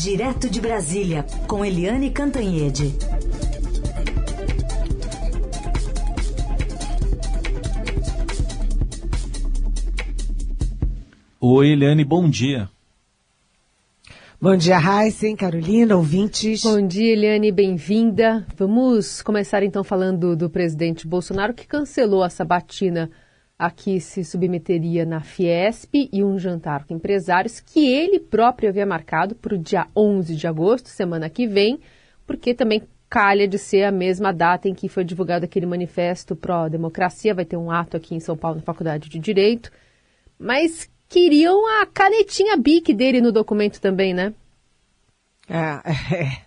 Direto de Brasília, com Eliane Cantanhede. Oi, Eliane, bom dia. Bom dia, Heisen, Carolina, ouvintes. Bom dia, Eliane, bem-vinda. Vamos começar então falando do presidente Bolsonaro, que cancelou a sabatina a que se submeteria na Fiesp e um jantar com empresários que ele próprio havia marcado para o dia 11 de agosto, semana que vem, porque também calha de ser a mesma data em que foi divulgado aquele manifesto pró-democracia. Vai ter um ato aqui em São Paulo, na Faculdade de Direito. Mas queriam a canetinha BIC dele no documento também, né? É, é,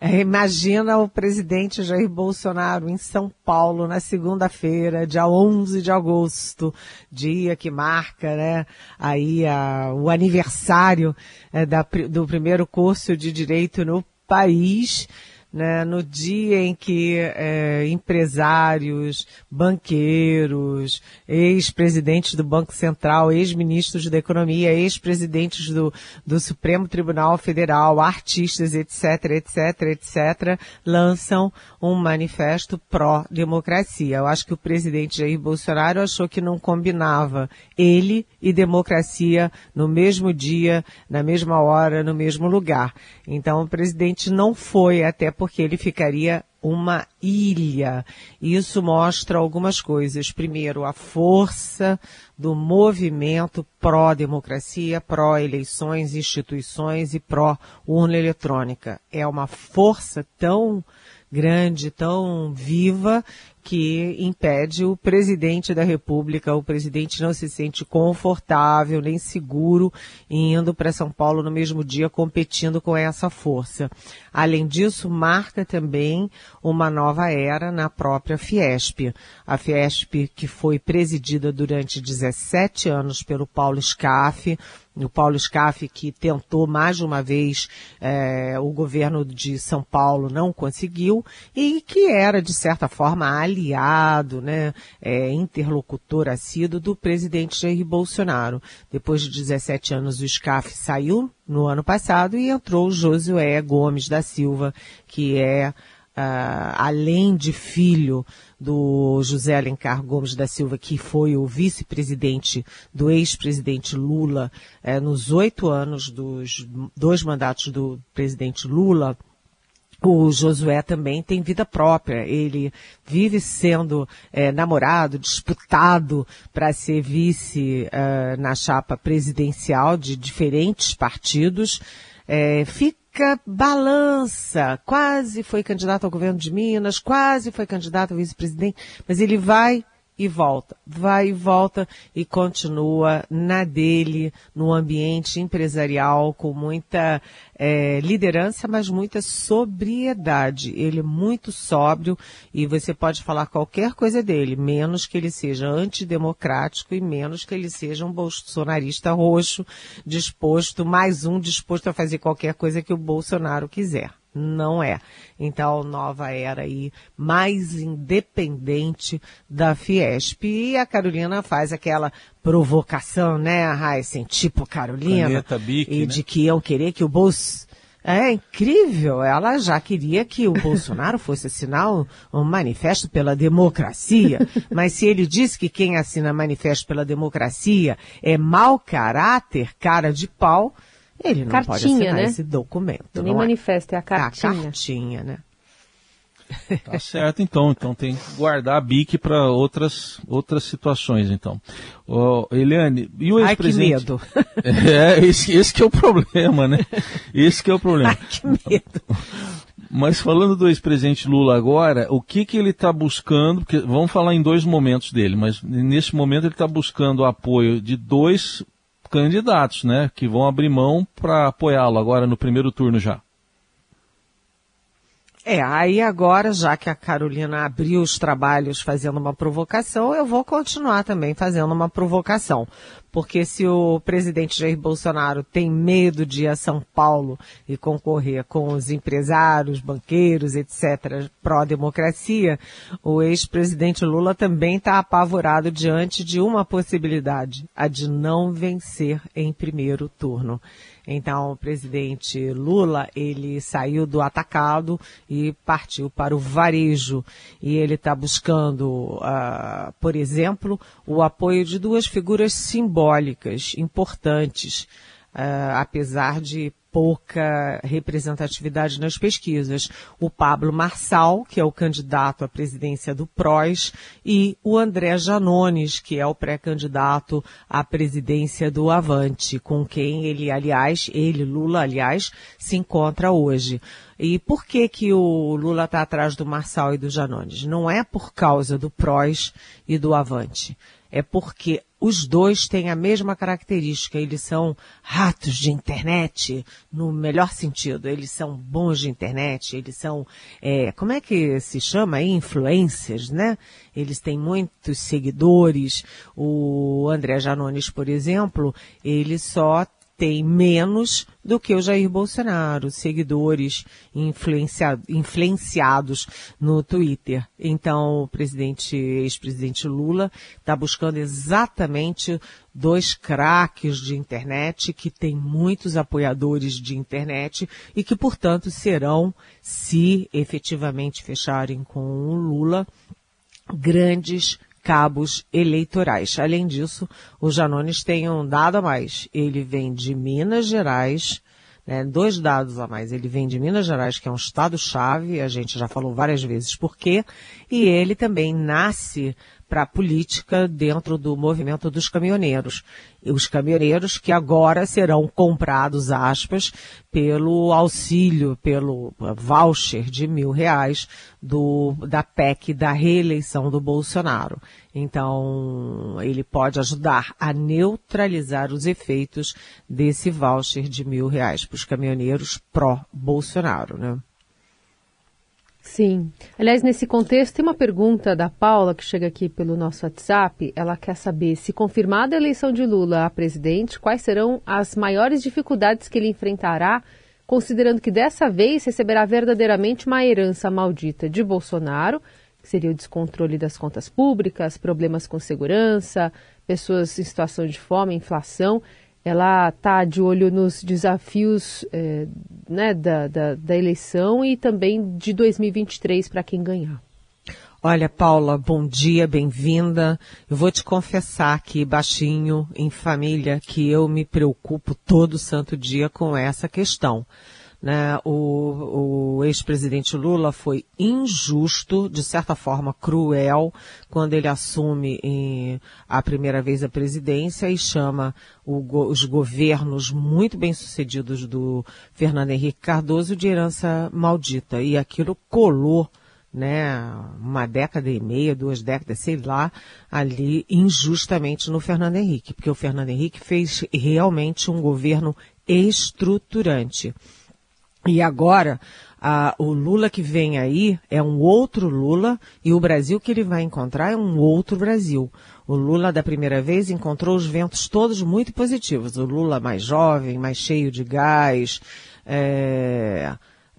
é, imagina o presidente Jair Bolsonaro em São Paulo na segunda-feira, dia 11 de agosto, dia que marca, né, aí a, o aniversário é, da, do primeiro curso de direito no país né, no dia em que é, empresários, banqueiros, ex-presidentes do Banco Central, ex-ministros da Economia, ex-presidentes do, do Supremo Tribunal Federal, artistas, etc., etc., etc., lançam um manifesto pró-democracia. Eu acho que o presidente Jair Bolsonaro achou que não combinava ele e democracia no mesmo dia, na mesma hora, no mesmo lugar. Então o presidente não foi até por porque ele ficaria uma ilha. Isso mostra algumas coisas. Primeiro, a força do movimento pró-democracia, pró-eleições, instituições e pró-urna eletrônica. É uma força tão grande, tão viva, que impede o presidente da República, o presidente não se sente confortável nem seguro indo para São Paulo no mesmo dia competindo com essa força. Além disso, marca também uma nova era na própria Fiesp. A Fiesp que foi presidida durante 17 anos pelo Paulo Scaff, o Paulo Scaff, que tentou mais uma vez é, o governo de São Paulo, não conseguiu, e que era, de certa forma, aliado, né, é, interlocutor assíduo do presidente Jair Bolsonaro. Depois de 17 anos, o Scaff saiu no ano passado e entrou o Josué Gomes da Silva, que é Uh, além de filho do José Alencar Gomes da Silva, que foi o vice-presidente do ex-presidente Lula uh, nos oito anos dos dois mandatos do presidente Lula, o Josué também tem vida própria. Ele vive sendo é, namorado, disputado para ser vice uh, na chapa presidencial de diferentes partidos. É, fica balança, quase foi candidato ao governo de Minas, quase foi candidato a vice-presidente, mas ele vai e volta, vai e volta e continua na dele, no ambiente empresarial, com muita é, liderança, mas muita sobriedade. Ele é muito sóbrio e você pode falar qualquer coisa dele, menos que ele seja antidemocrático e menos que ele seja um bolsonarista roxo, disposto, mais um disposto a fazer qualquer coisa que o Bolsonaro quiser não é. Então, nova era aí mais independente da Fiesp. E a Carolina faz aquela provocação, né, Heisen, tipo Carolina, Bic, e né? de que iam querer que o Bolsonaro é incrível. Ela já queria que o Bolsonaro fosse assinar um, um, manifesto pela democracia. Mas se ele disse que quem assina manifesto pela democracia é mau caráter, cara de pau, ele não cartinha, pode assinar né? esse documento. Nem não manifesto, é a é? cartinha. É a cartinha, né? Tá certo, então. Então tem que guardar a BIC para outras, outras situações, então. Ô, Eliane, e o Ai, que ex-presidente? medo. É, esse, esse que é o problema, né? Esse que é o problema. Ai, que medo. Mas falando do ex-presidente Lula agora, o que, que ele está buscando? Porque vamos falar em dois momentos dele, mas nesse momento ele está buscando o apoio de dois candidatos, né? Que vão abrir mão para apoiá-lo agora no primeiro turno já. É, aí agora, já que a Carolina abriu os trabalhos fazendo uma provocação, eu vou continuar também fazendo uma provocação. Porque se o presidente Jair Bolsonaro tem medo de ir a São Paulo e concorrer com os empresários, banqueiros, etc., pró-democracia, o ex-presidente Lula também está apavorado diante de uma possibilidade, a de não vencer em primeiro turno. Então, o presidente Lula, ele saiu do atacado e partiu para o varejo. E ele está buscando, uh, por exemplo, o apoio de duas figuras simbólicas importantes, uh, apesar de pouca representatividade nas pesquisas. O Pablo Marçal, que é o candidato à presidência do PROS, e o André Janones, que é o pré-candidato à presidência do Avante, com quem ele, aliás, ele, Lula, aliás, se encontra hoje. E por que que o Lula está atrás do Marçal e do Janones? Não é por causa do PROS e do Avante. É porque os dois têm a mesma característica. Eles são ratos de internet, no melhor sentido. Eles são bons de internet, eles são, é, como é que se chama aí? Influencers, né? Eles têm muitos seguidores. O André Janones, por exemplo, ele só tem menos do que o Jair Bolsonaro, seguidores influencia, influenciados no Twitter. Então, o presidente, ex-presidente Lula está buscando exatamente dois craques de internet que têm muitos apoiadores de internet e que, portanto, serão, se efetivamente fecharem com o Lula, grandes cabos eleitorais. Além disso, o Janones tem um dado a mais. Ele vem de Minas Gerais, né, dois dados a mais. Ele vem de Minas Gerais, que é um estado-chave, a gente já falou várias vezes por quê, e ele também nasce para a política dentro do movimento dos caminhoneiros. E os caminhoneiros que agora serão comprados, aspas, pelo auxílio, pelo voucher de mil reais do, da PEC da reeleição do Bolsonaro. Então, ele pode ajudar a neutralizar os efeitos desse voucher de mil reais para os caminhoneiros pró-Bolsonaro, né? Sim. Aliás, nesse contexto, tem uma pergunta da Paula que chega aqui pelo nosso WhatsApp. Ela quer saber se confirmada a eleição de Lula a presidente, quais serão as maiores dificuldades que ele enfrentará, considerando que dessa vez receberá verdadeiramente uma herança maldita de Bolsonaro, que seria o descontrole das contas públicas, problemas com segurança, pessoas em situação de fome, inflação ela está de olho nos desafios é, né, da, da, da, eleição e também de 2023 para quem ganhar. Olha, Paula, bom dia, bem-vinda. Eu vou te confessar aqui, baixinho, em família, que eu me preocupo todo santo dia com essa questão. Né? O, o ex-presidente Lula foi injusto, de certa forma cruel, quando ele assume em, a primeira vez a presidência e chama o, os governos muito bem-sucedidos do Fernando Henrique Cardoso de herança maldita. E aquilo colou né, uma década e meia, duas décadas, sei lá, ali injustamente no Fernando Henrique, porque o Fernando Henrique fez realmente um governo estruturante. E agora, a, o Lula que vem aí é um outro Lula e o Brasil que ele vai encontrar é um outro Brasil. O Lula da primeira vez encontrou os ventos todos muito positivos. O Lula mais jovem, mais cheio de gás, é,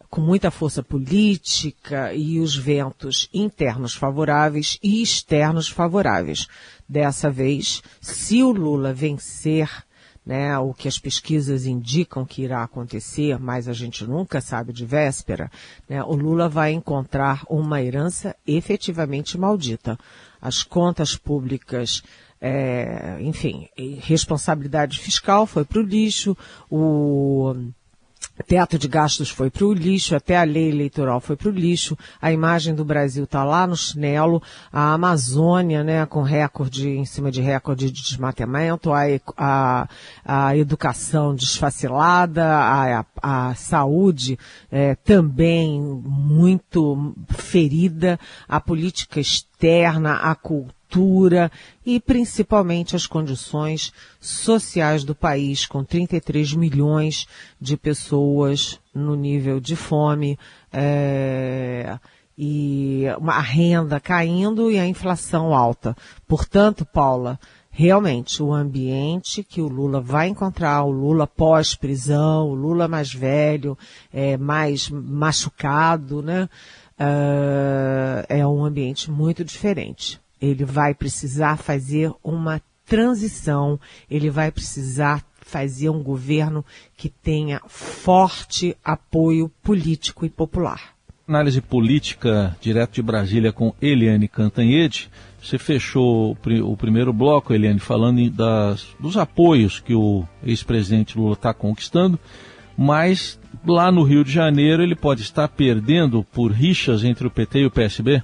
com muita força política e os ventos internos favoráveis e externos favoráveis. Dessa vez, se o Lula vencer né, o que as pesquisas indicam que irá acontecer, mas a gente nunca sabe de véspera, né, o Lula vai encontrar uma herança efetivamente maldita. As contas públicas, é, enfim, responsabilidade fiscal foi para o lixo, o teto de gastos foi para o lixo, até a lei eleitoral foi para o lixo, a imagem do Brasil está lá no chinelo, a Amazônia, né, com recorde em cima de recorde de desmatamento, a, a, a educação desfacilada, a, a, a saúde é, também muito ferida, a política externa, a cultura, cultura e principalmente as condições sociais do país, com 33 milhões de pessoas no nível de fome. É, e a renda caindo e a inflação alta. Portanto, Paula, realmente o ambiente que o Lula vai encontrar, o Lula pós-prisão, o Lula mais velho, é, mais machucado, né? Uh, é um ambiente muito diferente. Ele vai precisar fazer uma transição, ele vai precisar fazer um governo que tenha forte apoio político e popular. Análise política direto de Brasília com Eliane Cantanhede. Você fechou o primeiro bloco, Eliane, falando das, dos apoios que o ex-presidente Lula está conquistando, mas lá no Rio de Janeiro ele pode estar perdendo por rixas entre o PT e o PSB?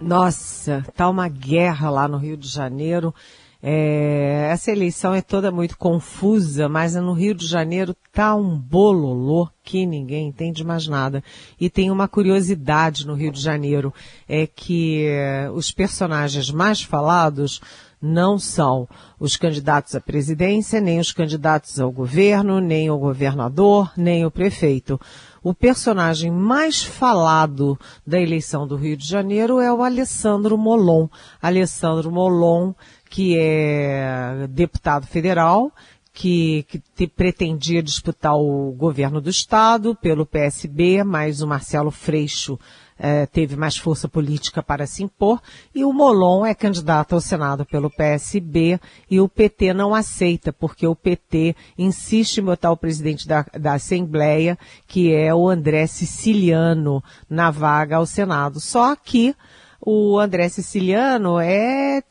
Nossa, tá uma guerra lá no Rio de Janeiro. É, essa eleição é toda muito confusa, mas no Rio de Janeiro tá um bololô que ninguém entende mais nada. E tem uma curiosidade no Rio de Janeiro, é que é, os personagens mais falados não são os candidatos à presidência, nem os candidatos ao governo, nem o governador, nem o prefeito. O personagem mais falado da eleição do Rio de Janeiro é o Alessandro Molon. Alessandro Molon, que é deputado federal, que, que te, pretendia disputar o governo do estado pelo PSB, mas o Marcelo Freixo eh, teve mais força política para se impor, e o Molon é candidato ao Senado pelo PSB e o PT não aceita, porque o PT insiste em botar o presidente da, da Assembleia, que é o André Siciliano, na vaga ao Senado. Só que o André Siciliano é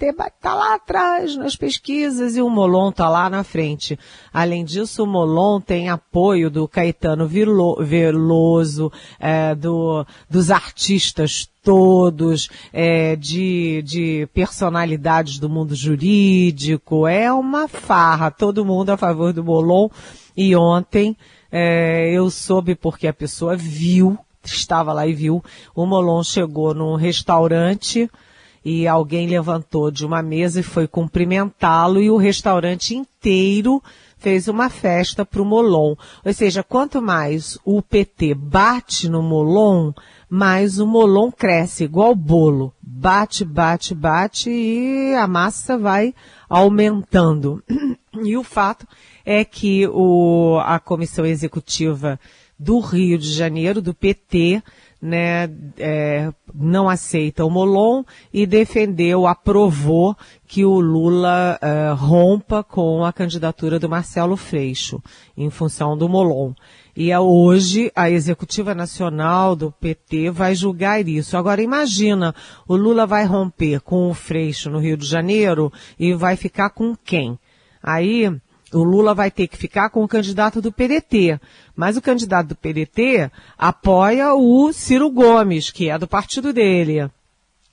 tá lá atrás nas pesquisas e o Molon tá lá na frente. Além disso, o Molon tem apoio do Caetano Veloso, é, do, dos artistas todos, é, de, de personalidades do mundo jurídico. É uma farra, todo mundo a favor do Molon. E ontem é, eu soube porque a pessoa viu estava lá e viu, o Molon chegou num restaurante e alguém levantou de uma mesa e foi cumprimentá-lo e o restaurante inteiro fez uma festa para o Molon. Ou seja, quanto mais o PT bate no Molon, mais o Molon cresce, igual bolo. Bate, bate, bate e a massa vai aumentando. E o fato é que o, a comissão executiva do Rio de Janeiro, do PT, né, é, não aceita o Molon e defendeu, aprovou que o Lula é, rompa com a candidatura do Marcelo Freixo, em função do Molon. E é hoje a executiva nacional do PT vai julgar isso. Agora imagina, o Lula vai romper com o Freixo no Rio de Janeiro e vai ficar com quem? Aí o Lula vai ter que ficar com o candidato do PDT. Mas o candidato do PDT apoia o Ciro Gomes, que é do partido dele.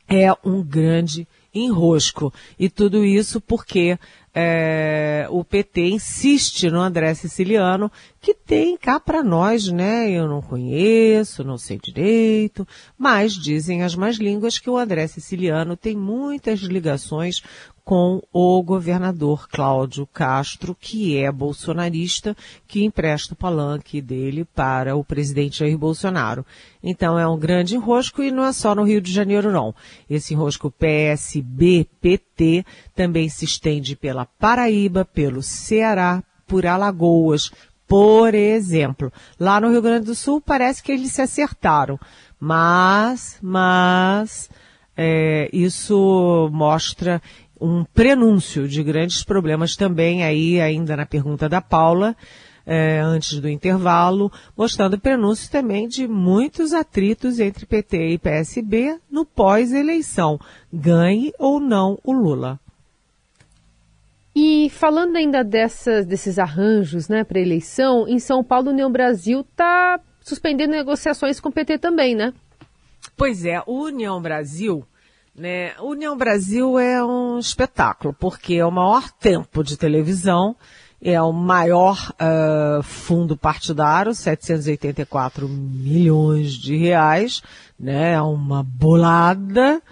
É um grande enrosco. E tudo isso porque é, o PT insiste no André Siciliano, que tem cá para nós, né? Eu não conheço, não sei direito, mas dizem as más línguas que o André Siciliano tem muitas ligações com o governador Cláudio Castro, que é bolsonarista, que empresta o palanque dele para o presidente Jair Bolsonaro. Então é um grande enrosco e não é só no Rio de Janeiro não. Esse enrosco PSB-PT também se estende pela Paraíba, pelo Ceará, por Alagoas, por exemplo. Lá no Rio Grande do Sul parece que eles se acertaram, mas, mas, é, isso mostra um prenúncio de grandes problemas também aí ainda na pergunta da Paula, é, antes do intervalo, mostrando prenúncio também de muitos atritos entre PT e PSB no pós-eleição, ganhe ou não o Lula. E falando ainda dessas, desses arranjos né, para eleição, em São Paulo, o União Brasil está suspendendo negociações com o PT também, né? Pois é, o União Brasil né? União Brasil é um espetáculo, porque é o maior tempo de televisão, é o maior uh, fundo partidário, 784 milhões de reais, né? É uma bolada,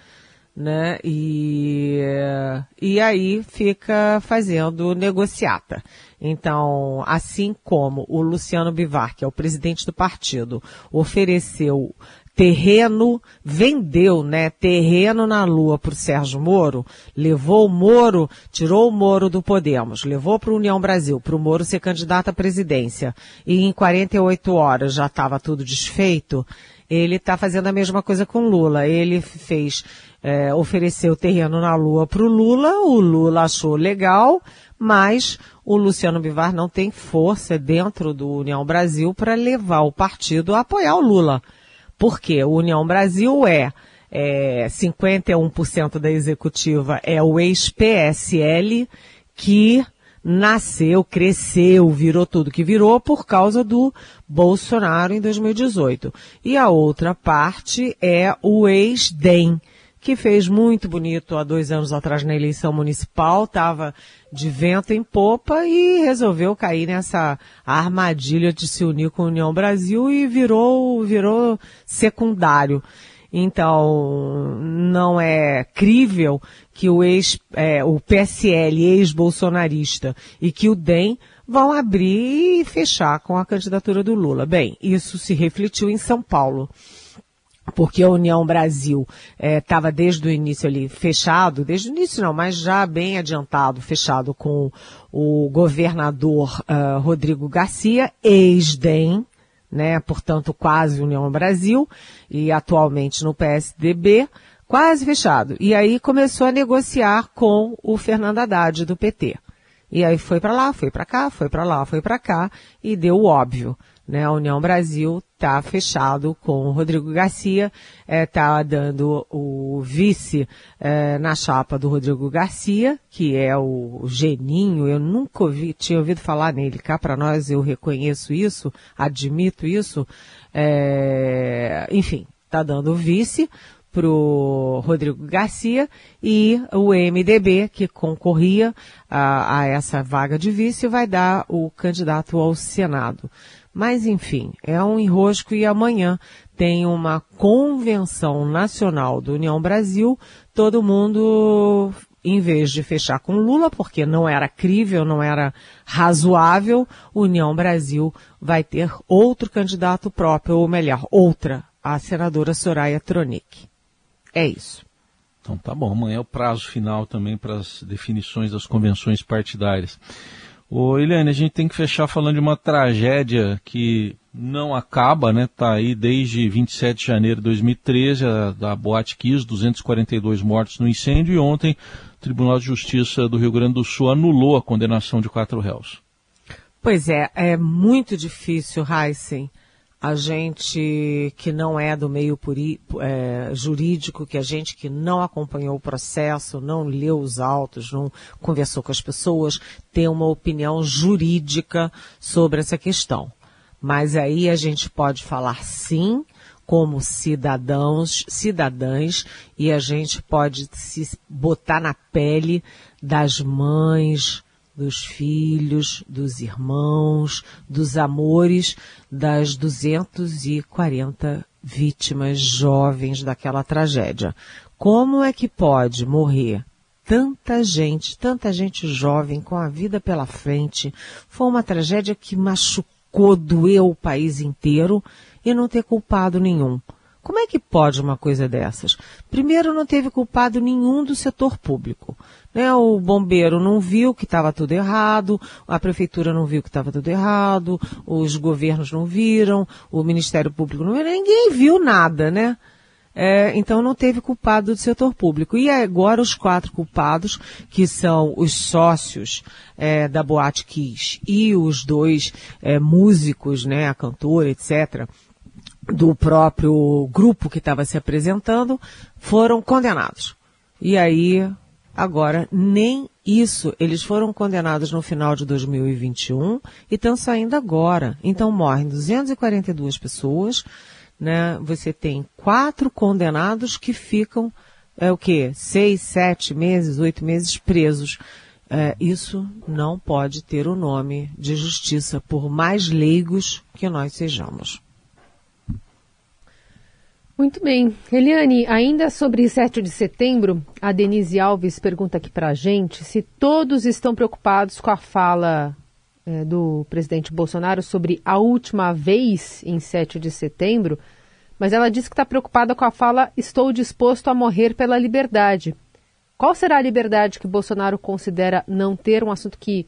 né? E, e aí fica fazendo negociata. Então, assim como o Luciano Bivar, que é o presidente do partido, ofereceu terreno, vendeu, né, terreno na Lua para o Sérgio Moro, levou o Moro, tirou o Moro do Podemos, levou para o União Brasil, para o Moro ser candidato à presidência, e em 48 horas já estava tudo desfeito, ele está fazendo a mesma coisa com Lula. Ele fez, é, ofereceu terreno na Lua para o Lula, o Lula achou legal, mas o Luciano Bivar não tem força dentro do União Brasil para levar o partido a apoiar o Lula. Porque o União Brasil é, é 51% da executiva é o ex-PSL que nasceu, cresceu, virou tudo que virou por causa do Bolsonaro em 2018. E a outra parte é o ex-DEM, que fez muito bonito há dois anos atrás na eleição municipal, estava de vento em popa e resolveu cair nessa armadilha de se unir com a União Brasil e virou, virou secundário. Então, não é crível que o ex, é, o PSL ex-bolsonarista e que o DEM vão abrir e fechar com a candidatura do Lula. Bem, isso se refletiu em São Paulo porque a União Brasil estava é, desde o início ali fechado, desde o início não, mas já bem adiantado, fechado com o governador uh, Rodrigo Garcia, ex-DEM, né, portanto quase União Brasil, e atualmente no PSDB, quase fechado. E aí começou a negociar com o Fernando Haddad do PT. E aí foi para lá, foi para cá, foi para lá, foi para cá, e deu o óbvio né? A União Brasil está fechado com o Rodrigo Garcia, está é, dando o vice é, na chapa do Rodrigo Garcia, que é o Geninho, eu nunca ouvi, tinha ouvido falar nele, cá para nós eu reconheço isso, admito isso, é, enfim, está dando o vice, pro Rodrigo Garcia e o MDB, que concorria a, a, essa vaga de vice, vai dar o candidato ao Senado. Mas, enfim, é um enrosco e amanhã tem uma convenção nacional do União Brasil, todo mundo, em vez de fechar com Lula, porque não era crível, não era razoável, União Brasil vai ter outro candidato próprio, ou melhor, outra, a senadora Soraya Tronic. É isso. Então tá bom, amanhã é o prazo final também para as definições das convenções partidárias. Ô, Eliane, a gente tem que fechar falando de uma tragédia que não acaba, né? Tá aí desde 27 de janeiro de 2013, a, da Boate Kiss, 242 mortos no incêndio, e ontem o Tribunal de Justiça do Rio Grande do Sul anulou a condenação de quatro réus. Pois é, é muito difícil, Heisen, a gente que não é do meio puri, é, jurídico, que a gente que não acompanhou o processo, não leu os autos, não conversou com as pessoas, ter uma opinião jurídica sobre essa questão. Mas aí a gente pode falar sim, como cidadãos, cidadãs, e a gente pode se botar na pele das mães, dos filhos, dos irmãos, dos amores das 240 vítimas jovens daquela tragédia. Como é que pode morrer tanta gente, tanta gente jovem com a vida pela frente? Foi uma tragédia que machucou, doeu o país inteiro e não ter culpado nenhum. Como é que pode uma coisa dessas? Primeiro, não teve culpado nenhum do setor público. Né? O bombeiro não viu que estava tudo errado, a prefeitura não viu que estava tudo errado, os governos não viram, o Ministério Público não viu, ninguém viu nada, né? É, então não teve culpado do setor público. E agora os quatro culpados, que são os sócios é, da Boate Kiss e os dois é, músicos, né, a cantora, etc., do próprio grupo que estava se apresentando foram condenados. E aí, agora, nem isso, eles foram condenados no final de 2021 e estão saindo agora. Então morrem 242 pessoas, né? Você tem quatro condenados que ficam, é o quê? Seis, sete meses, oito meses presos. É, isso não pode ter o nome de justiça, por mais leigos que nós sejamos. Muito bem. Eliane, ainda sobre 7 de setembro, a Denise Alves pergunta aqui para a gente se todos estão preocupados com a fala é, do presidente Bolsonaro sobre a última vez em 7 de setembro, mas ela disse que está preocupada com a fala estou disposto a morrer pela liberdade. Qual será a liberdade que Bolsonaro considera não ter? Um assunto que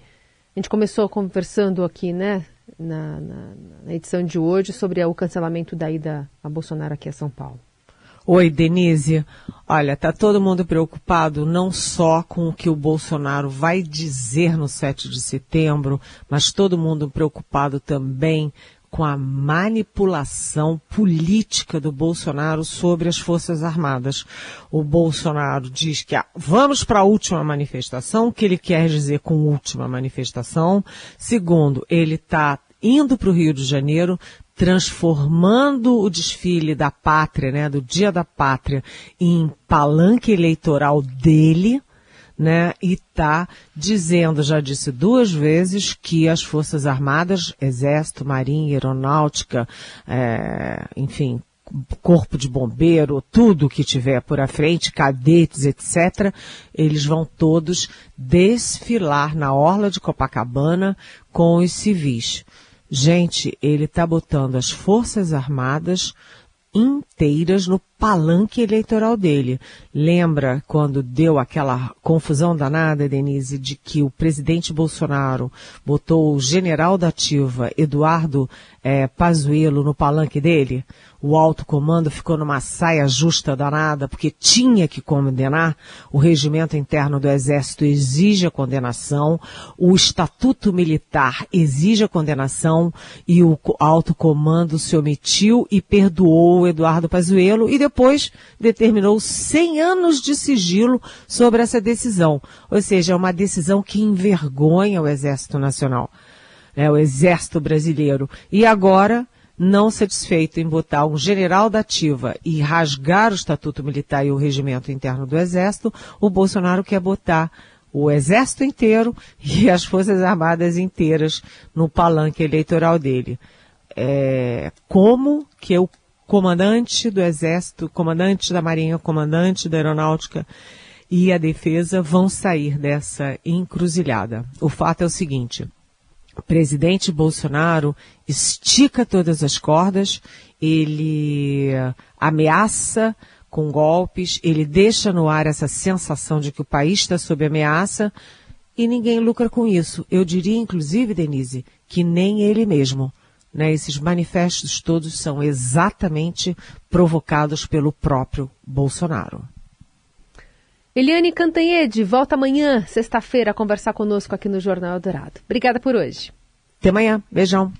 a gente começou conversando aqui, né, na, na, na edição de hoje, sobre o cancelamento da ida a Bolsonaro aqui a São Paulo. Oi, Denise. Olha, tá todo mundo preocupado não só com o que o Bolsonaro vai dizer no 7 de setembro, mas todo mundo preocupado também com a manipulação política do Bolsonaro sobre as Forças Armadas. O Bolsonaro diz que ah, vamos para a última manifestação, o que ele quer dizer com última manifestação. Segundo, ele está indo para o Rio de Janeiro, transformando o desfile da pátria, né, do Dia da Pátria, em palanque eleitoral dele, né, e está dizendo, já disse duas vezes, que as Forças Armadas, Exército, Marinha, Aeronáutica, é, enfim, corpo de bombeiro, tudo que tiver por à frente, cadetes, etc., eles vão todos desfilar na orla de Copacabana com os civis. Gente, ele está botando as Forças Armadas inteiras no palanque eleitoral dele. Lembra quando deu aquela confusão danada, Denise, de que o presidente Bolsonaro botou o general da ativa, Eduardo é, Pazuello, no palanque dele? o alto comando ficou numa saia justa danada, porque tinha que condenar, o regimento interno do Exército exige a condenação, o Estatuto Militar exige a condenação, e o alto comando se omitiu e perdoou o Eduardo Pazuello, e depois determinou 100 anos de sigilo sobre essa decisão. Ou seja, é uma decisão que envergonha o Exército Nacional, né, o Exército Brasileiro. E agora, não satisfeito em botar um general da ativa e rasgar o Estatuto Militar e o regimento interno do Exército, o Bolsonaro quer botar o Exército inteiro e as Forças Armadas inteiras no palanque eleitoral dele. É, como que o comandante do Exército, comandante da Marinha, comandante da Aeronáutica e a Defesa vão sair dessa encruzilhada? O fato é o seguinte, o presidente Bolsonaro estica todas as cordas, ele ameaça com golpes, ele deixa no ar essa sensação de que o país está sob ameaça e ninguém lucra com isso. Eu diria, inclusive, Denise, que nem ele mesmo. Né? Esses manifestos todos são exatamente provocados pelo próprio Bolsonaro. Eliane Cantanhede volta amanhã, sexta-feira, a conversar conosco aqui no Jornal Dourado. Obrigada por hoje. Até amanhã. Beijão.